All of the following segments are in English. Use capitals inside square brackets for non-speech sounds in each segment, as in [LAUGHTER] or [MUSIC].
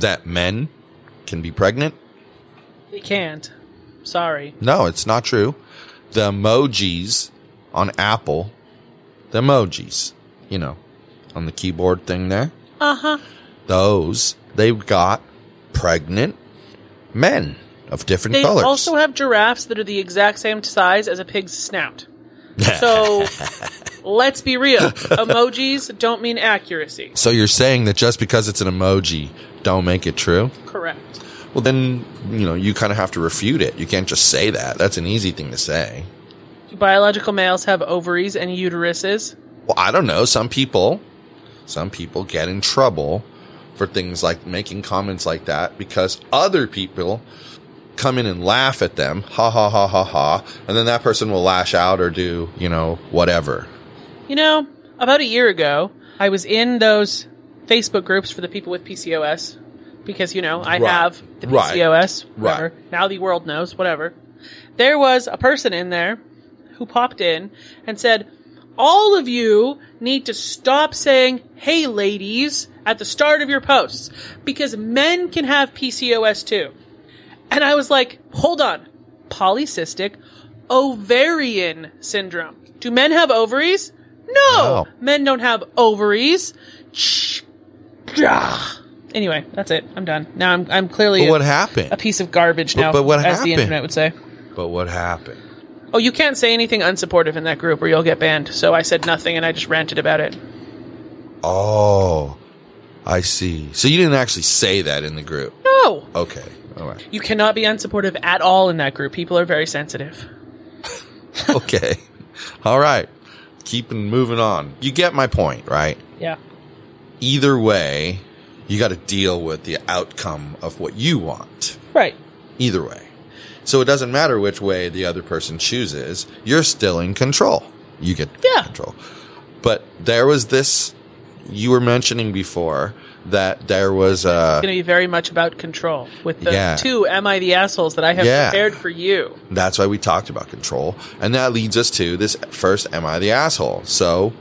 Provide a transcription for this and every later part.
that men can be pregnant? They can't. Sorry. No, it's not true. The emojis on Apple, the emojis, you know, on the keyboard thing there, Uh huh. those, they've got pregnant men of different They colors. They also have giraffes that are the exact same size as a pig's snout. [LAUGHS] So let's be real. Emojis don't mean accuracy. so you're saying that just because it's an emoji, don't make it true? Correct. Well, then, you know, you kind of have to refute it. You can't just say that. That's an easy thing to say. Do biological males have ovaries and uteruses? Well, I don't know. Some people, some people get in trouble for things like making comments like that because other people come in and laugh at them, ha ha ha ha ha, and then that person will lash out or do, you know, whatever. You know, about a year ago, I was in those Facebook groups for the people with PCOS because, you know, I Right. have the Right. PCOS, whatever. Right. Now the world knows, whatever. There was a person in there who popped in and said, all of you need to stop saying, hey ladies, at the start of your posts because men can have PCOS too. And I was like, hold on. Polycystic ovarian syndrome. Do men have ovaries? No. No. Men don't have ovaries. Shh. Anyway, that's it. I'm done. Now I'm I'm clearly But a, what happened? a piece of garbage But- now, but what as the happened? internet would say. But what happened? Oh, you can't say anything unsupportive in that group or you'll get banned. So I said nothing and I just ranted about it. Oh, I see. So you didn't actually say that in the group. No. Okay. All right. You cannot be unsupportive at all in that group. People are very sensitive. [LAUGHS] Okay. All right. Keeping moving on. You get my point, right? Yeah. Either way, you got to deal with the outcome of what you want. Right. Either way. So it doesn't matter which way the other person chooses, you're still in control. You get Yeah. control. But there was this you were mentioning before that there was uh going to be very much about control with the Yeah. two "Am I the assholes" that I have Yeah. prepared for you. that's why we talked about control. And that leads us to this first am I the asshole? So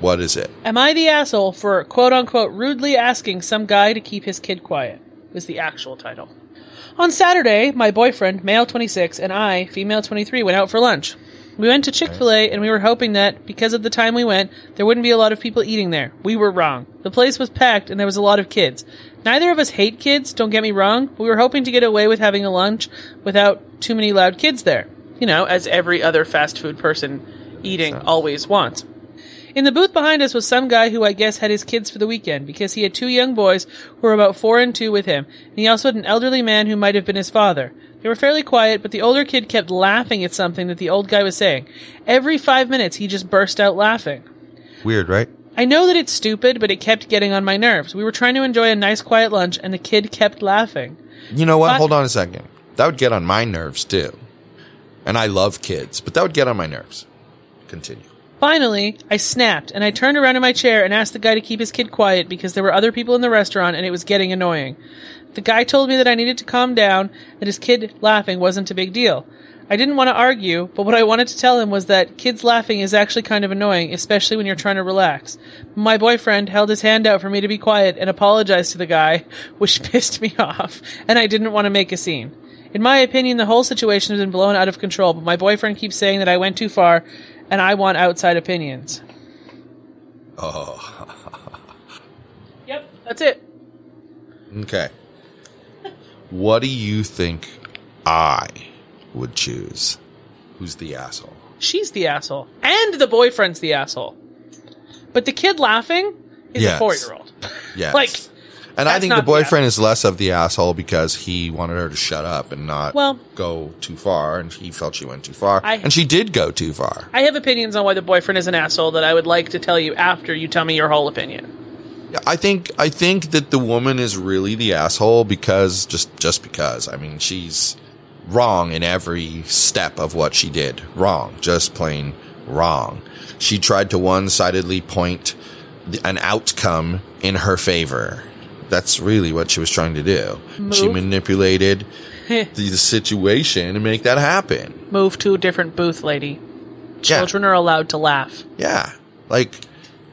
what is it? Am I the asshole for quote unquote rudely asking some guy to keep his kid quiet? Was the actual title. On Saturday, my boyfriend, male 26, and I, female 23, went out for lunch. We went to Chick fil A and we were hoping that, because of the time we went, there wouldn't be a lot of people eating there. We were wrong. The place was packed and there was a lot of kids. Neither of us hate kids, don't get me wrong. but We were hoping to get away with having a lunch without too many loud kids there. You know, as every other fast food person eating always wants. In the booth behind us was some guy who I guess had his kids for the weekend because he had two young boys who were about four and two with him, and he also had an elderly man who might have been his father. They were fairly quiet, but the older kid kept laughing at something that the old guy was saying. Every five minutes he just burst out laughing. Weird, right? I know that it's stupid, but it kept getting on my nerves. We were trying to enjoy a nice quiet lunch, and the kid kept laughing. You know what? But- Hold on a second. That would get on my nerves too. And I love kids, but that would get on my nerves. Continue. Finally, I snapped and I turned around in my chair and asked the guy to keep his kid quiet because there were other people in the restaurant and it was getting annoying. The guy told me that I needed to calm down, that his kid laughing wasn't a big deal. I didn't want to argue, but what I wanted to tell him was that kids laughing is actually kind of annoying, especially when you're trying to relax. My boyfriend held his hand out for me to be quiet and apologized to the guy, [LAUGHS] which pissed me off, and I didn't want to make a scene. In my opinion, the whole situation has been blown out of control, but my boyfriend keeps saying that I went too far, and I want outside opinions. Oh, [LAUGHS] Yep, that's it. okay. What do you think I would choose? Who's the asshole? She's the asshole. And the boyfriend's the asshole. But the kid laughing is Yes. a four year old. Yes. Like, and I think the boyfriend is less of the asshole because he wanted her to shut up and not Well- go too far, and he felt she went too far, I- and she did go too far. I have opinions on why the boyfriend is an asshole that I would like to tell you after you tell me your whole opinion. I think I think that the woman is really the asshole because just just because. I mean, she's wrong in every step of what she did. Wrong, just plain wrong. She tried to one-sidedly point an outcome in her favor. That's really what she was trying to do. She manipulated the, situation to make that happen. Move to a different booth, lady. Children are allowed to laugh. Yeah. Like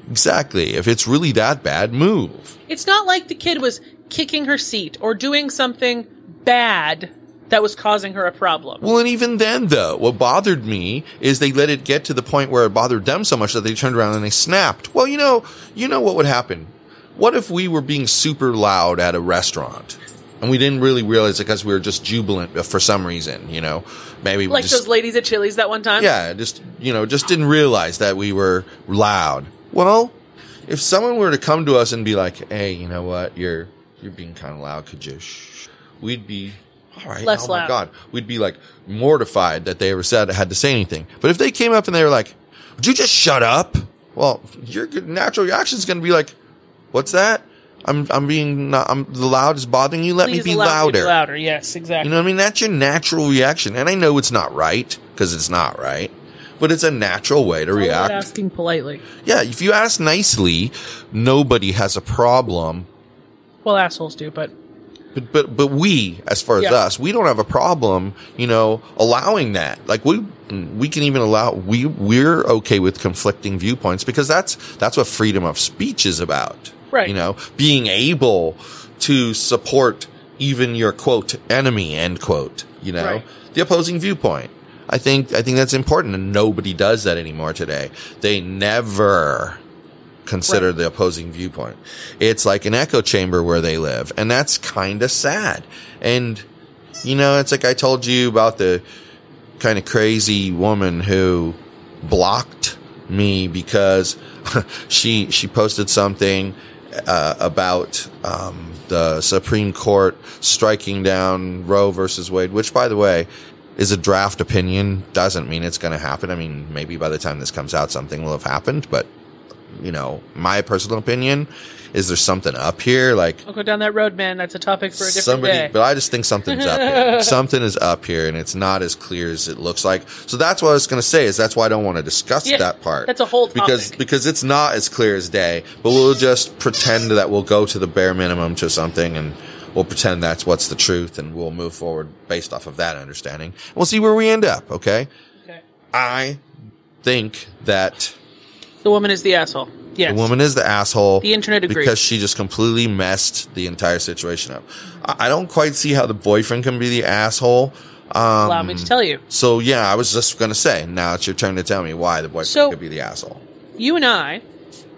exactly. If it's really that bad, move. It's not like the kid was kicking her seat or doing something bad that was causing her a problem. Well, and even then, though, what bothered me is they let it get to the point where it bothered them so much that they turned around and they snapped. Well, you know, you know what would happen. What if we were being super loud at a restaurant and we didn't really realize it because we were just jubilant for some reason? You know, maybe we Like just those ladies at Chili's that one time? yeah, just you know, just didn't realize that we were loud. Well, if someone were to come to us and be like, "Hey, you know what? You're you're being kind of loud. Could you?" Shh? We'd be all right. Less oh my god, we'd be like mortified that they ever said had to say anything. But if they came up and they were like, "Would you just shut up?" Well, your natural reaction is going to be like, "What's that?" I'm I'm being not, I'm the loud is bothering you. Let Please me be louder. be louder. Yes, exactly. You know what I mean? That's your natural reaction. And I know it's not right because it's not right, but it's a natural way to All react. asking politely. Yeah. If you ask nicely, nobody has a problem. Well, assholes do, but But, but, but we, as far as Yeah. us, we don't have a problem, you know, allowing that. Like we, we can even allow, we, we're okay with conflicting viewpoints because that's, that's what freedom of speech is about. Right. You know, being able to support even your quote enemy, end quote, you know, Right. the opposing viewpoint. I think, I think that's important and nobody does that anymore today. They never consider Right. the opposing viewpoint. It's like an echo chamber where they live, and that's kind of sad. And you know, it's like I told you about the kind of crazy woman who blocked me because [LAUGHS] she she posted something uh, about um, the Supreme Court striking down Roe versus Wade, which, by the way, is a draft opinion. Doesn't mean it's going to happen. I mean, maybe by the time this comes out, something will have happened. But you know, my personal opinion is there something up here, like I'll go down that road, man. That's a topic for a different somebody day. but i just think something's up here [LAUGHS] something is up here and it's not as clear as it looks like so that's what i was going to say is that's why i don't want to discuss Yeah, that part that's a whole because topic. because it's not as clear as day but we'll just pretend that we'll go to the bare minimum to something and we'll pretend that's what's the truth and we'll move forward based off of that understanding we'll see where we end up okay okay. i think that The woman is the asshole. Yes. the woman is the asshole. The internet agrees. because she just completely messed the entire situation up. I don't quite see how the boyfriend can be the asshole. Um, Allow me to tell you. so yeah, I was just gonna say. Now it's your turn to tell me why the boyfriend So- could be the asshole. You and I,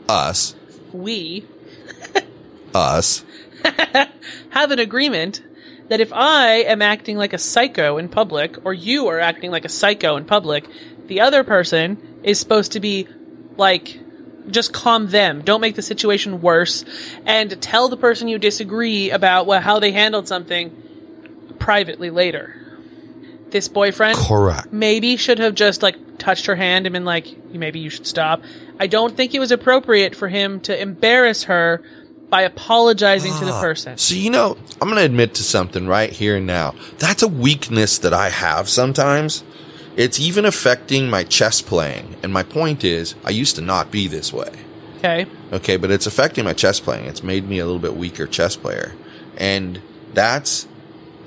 Us, we, us. [LAUGHS] have an agreement that if I am acting like a psycho in public, or you are acting like a psycho in public, the other person is supposed to be like, just calm them. Don't make the situation worse, and tell the person you disagree about well, how they handled something privately later. This boyfriend Correct. maybe should have just like touched her hand and been like, maybe you should stop. I don't think it was appropriate for him to embarrass her by apologizing to the ah. person. So you know, I'm gonna admit to something right here and now. That's a weakness that I have sometimes. It's even affecting my chess playing. And my point is, I used to not be this way. Okay. Okay, but it's affecting my chess playing. It's made me a little bit weaker chess player. And that's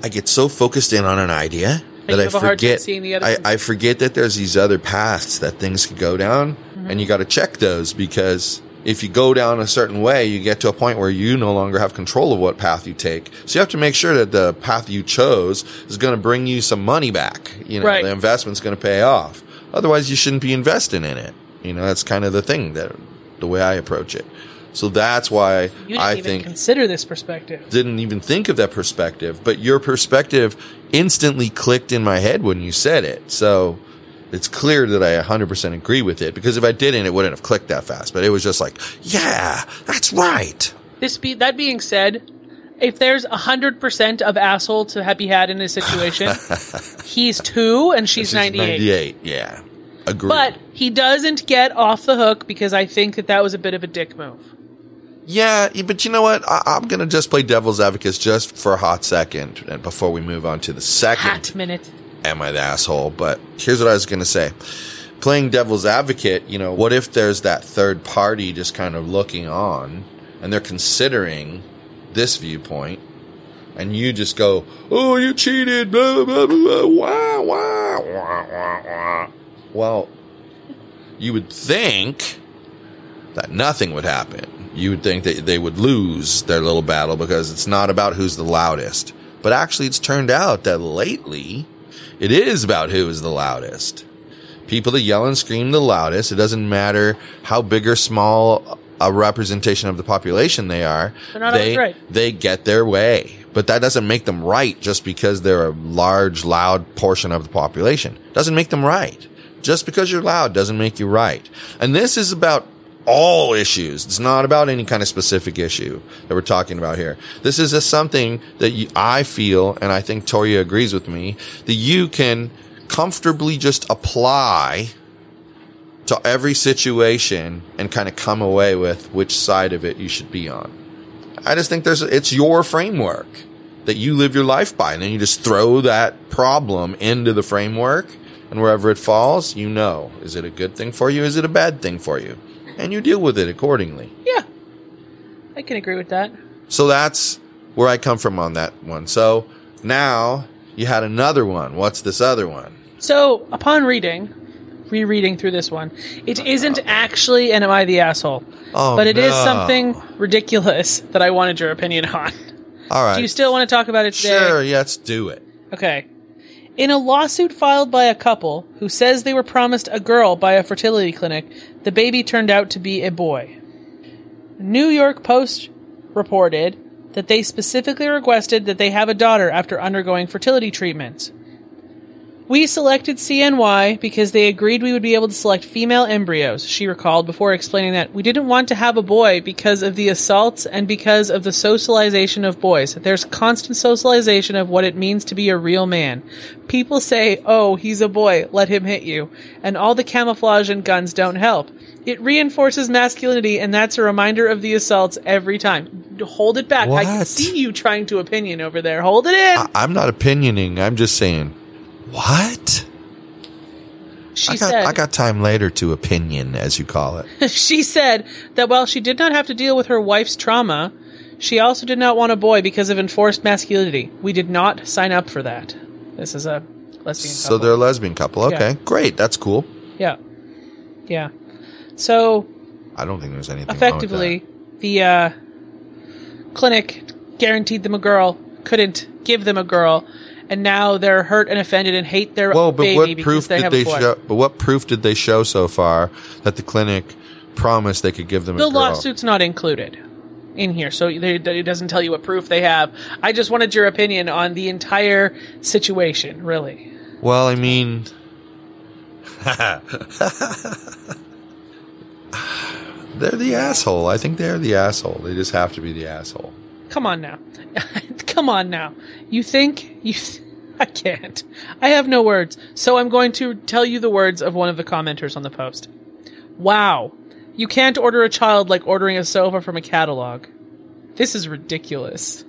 I get so focused in on an idea that I have a hard time forget seeing the other I. I forget that there's these other paths that things could go down Mm-hmm. and you gotta check those because if you go down a certain way, you get to a point where you no longer have control of what path you take. So you have to make sure that the path you chose is going to bring you some money back. You know, Right. the investment's going to pay off. Otherwise, you shouldn't be investing in it. You know, that's kind of the thing that the way I approach it. So that's why I think consider this perspective. didn't even think of that perspective, but your perspective instantly clicked in my head when you said it. So it's clear that I 100% agree with it because if I didn't, it wouldn't have clicked that fast. But it was just like, yeah, that's right. This be that being said, if there's hundred percent of asshole to have be had in this situation, [LAUGHS] he's two and she's, She's ninety eight. Yeah. Agree. But he doesn't get off the hook because I think that that was a bit of a dick move. yeah, but you know what? I, I'm going to just play devil's advocate just for a hot second and before we move on to the second. Hat minute. am I the asshole? But here's what I was going to say. Playing devil's advocate, you know, what if there's that third party just kind of looking on and they're considering this viewpoint and you just go, oh, you cheated, blah, blah, blah, blah, wah, wah, wah, wah, wah. Well, you would think that nothing would happen. You would think that they would lose their little battle because it's not about who's the loudest. But actually, it's turned out that lately, it is about who is the loudest. People that yell and scream the loudest, it doesn't matter how big or small a representation of the population they are, They're not they, right. they get their way. But that doesn't make them right just because they're a large, loud portion of the population. Doesn't make them right. Just because you're loud doesn't make you right. And this is about all issues. It's not about any kind of specific issue that we're talking about here. This is just something that you, I feel, and I think Torya agrees with me, that you can comfortably just apply to every situation and kind of come away with which side of it you should be on. I just think there's, it's your framework that you live your life by. And then you just throw that problem into the framework and wherever it falls, you know, is it a good thing for you? Is it a bad thing for you? And you deal with it accordingly. Yeah. I can agree with that. So that's where I come from on that one. So now you had another one. What's this other one? So, upon reading, rereading through this one, it isn't actually an Am I the Asshole? Oh, but it is no. something ridiculous [LAUGHS] that I wanted your opinion on. All right. Do you still want to talk about it today? Sure, yeah, let's do it. Okay. In a lawsuit filed by a couple who says they were promised a girl by a fertility clinic, the baby turned out to be a boy. New York Post reported that they specifically requested that they have a daughter after undergoing fertility treatments. We selected CNY because they agreed we would be able to select female embryos, she recalled before explaining that we didn't want to have a boy because of the assaults and because of the socialization of boys. There's constant socialization of what it means to be a real man. People say, oh, he's a boy, let him hit you. And all the camouflage and guns don't help. It reinforces masculinity, and that's a reminder of the assaults every time. Hold it back. I can see you trying to opinion over there. Hold it in. I, I'm not opinioning. I'm just saying, what? she I got, said. I got time later to opinion, as you call it. [LAUGHS] she said that while she did not have to deal with her wife's trauma, she also did not want a boy because of enforced masculinity. We did not sign up for that. This is a lesbian So couple. they're a lesbian couple. Okay, Yeah. great. That's cool. yeah, yeah. So I don't think there's anything effectively, the uh, clinic guaranteed them a girl, couldn't give them a girl, and now they're hurt and offended and hate their Well, but baby what proof they did have they show? But what proof did they show so far that the clinic promised they could give them The a girl? lawsuit's not included in here, so they, it doesn't tell you what proof they have. I just wanted your opinion on the entire situation, really. Well, I mean, [LAUGHS] they're the asshole. I think they're the asshole. They just have to be the asshole. Come on now. [LAUGHS] Come on now. You think you [LAUGHS] I can't. I have no words. So I'm going to tell you the words of one of the commenters on the post. Wow. You can't order a child like ordering a sofa from a catalog. This is ridiculous.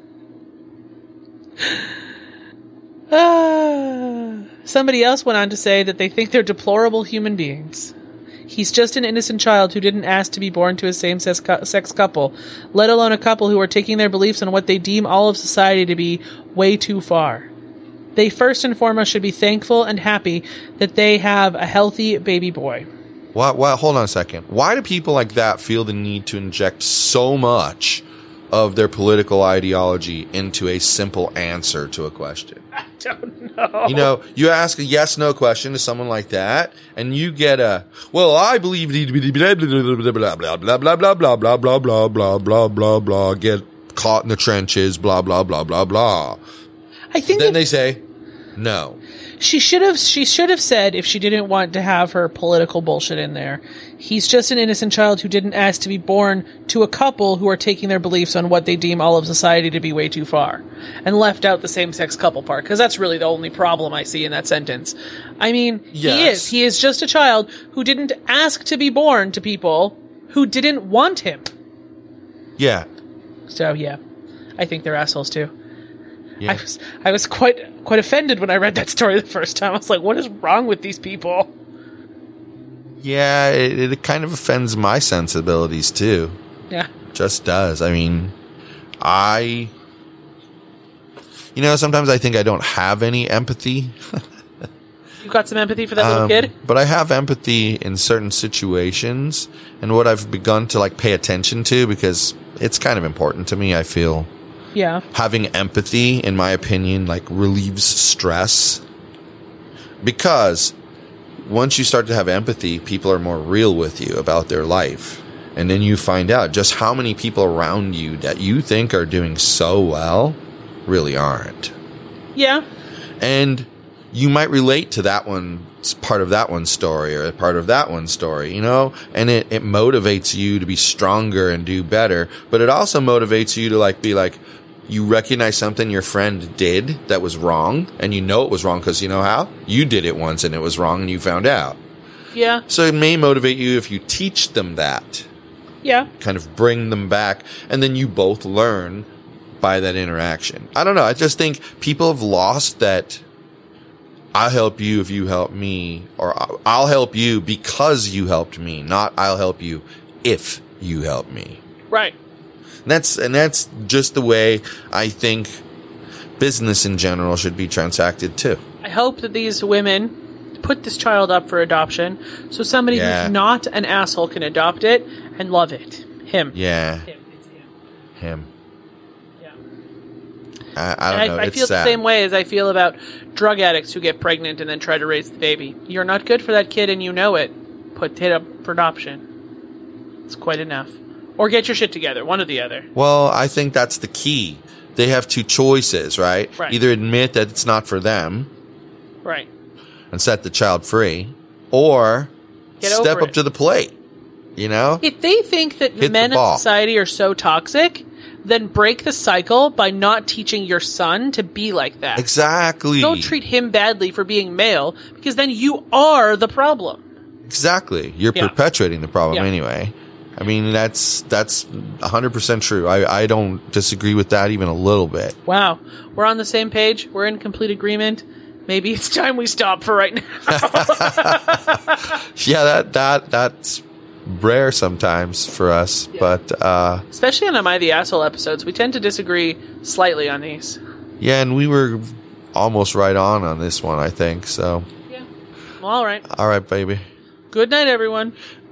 [SIGHS] Ah. Somebody else went on to say that they think they're deplorable human beings. He's just an innocent child who didn't ask to be born to a same sex couple, let alone a couple who are taking their beliefs on what they deem all of society to be way too far. They first and foremost should be thankful and happy that they have a healthy baby boy. Why, why, hold on a second. Why do people like that feel the need to inject so much of their political ideology into a simple answer to a question? Don't know. You know, you ask a yes no question to someone like that, and you get a well, I believe blah blah blah blah blah blah blah blah blah blah blah blah blah blah blah blah get caught in the trenches, blah blah blah blah blah. I think Then they say no. she should have she should have said if she didn't want to have her political bullshit in there. He's just an innocent child who didn't ask to be born to a couple who are taking their beliefs on what they deem all of society to be way too far, and left out the same sex couple part because that's really the only problem I see in that sentence. I mean, he is he is just a child who didn't ask to be born to people who didn't want him. Yeah. So yeah, I think they're assholes too. Yeah. I was I was quite quite offended when I read that story the first time. I was like, what is wrong with these people? Yeah, it, it kind of offends my sensibilities too. Yeah. Just does. I mean, I, you know, sometimes I think I don't have any empathy. [LAUGHS] You've got some empathy for that little Um, kid? But I have empathy in certain situations and what I've begun to like pay attention to because it's kind of important to me. I feel Yeah. having empathy, in my opinion, like relieves stress because once you start to have empathy, people are more real with you about their life. And then you find out just how many people around you that you think are doing so well really aren't Yeah. and you might relate to that one part of that one story or part of that one story, you know, and it, it motivates you to be stronger and do better, but it also motivates you to like be like, you recognize something your friend did that was wrong and you know it was wrong because you know how you did it once and it was wrong and you found out. Yeah. So it may motivate you if you teach them that Yeah. kind of bring them back and then you both learn by that interaction. I don't know. I just think people have lost that I'll help you if you help me or I'll help you because you helped me, not I'll help you if you help me. Right. And that's and that's just the way I think business in general should be transacted too. I hope that these women put this child up for adoption so somebody Yeah. who's not an asshole can adopt it and love it. Him. Yeah, Him. It's him. him. Yeah. I, I don't And know. I, I feel sad. the same way as I feel about drug addicts who get pregnant and then try to raise the baby. You're not good for that kid and you know it. Put it up for adoption. It's quite enough. Or get your shit together, one or the other. Well, I think that's the key. They have two choices, right? Right. Either admit that it's not for them Right. and set the child free, or Get step up it. to the plate. You know? If they think that the men in society are so toxic, then break the cycle by not teaching your son to be like that. Exactly. Don't treat him badly for being male, because then you are the problem. Exactly. You're Yeah. perpetuating the problem Yeah. anyway. I mean, that's that's 100% true. I, I don't disagree with that even a little bit. Wow. We're on the same page. We're in complete agreement. Maybe it's time we stop for right now. [LAUGHS] Yeah, that that that's rare sometimes for us, but uh Especially on Am I the Asshole episodes. We tend to disagree slightly on these. yeah, and we were almost right on on this one, I think. So, Yeah. Well, all right. all right, baby. Good night, everyone.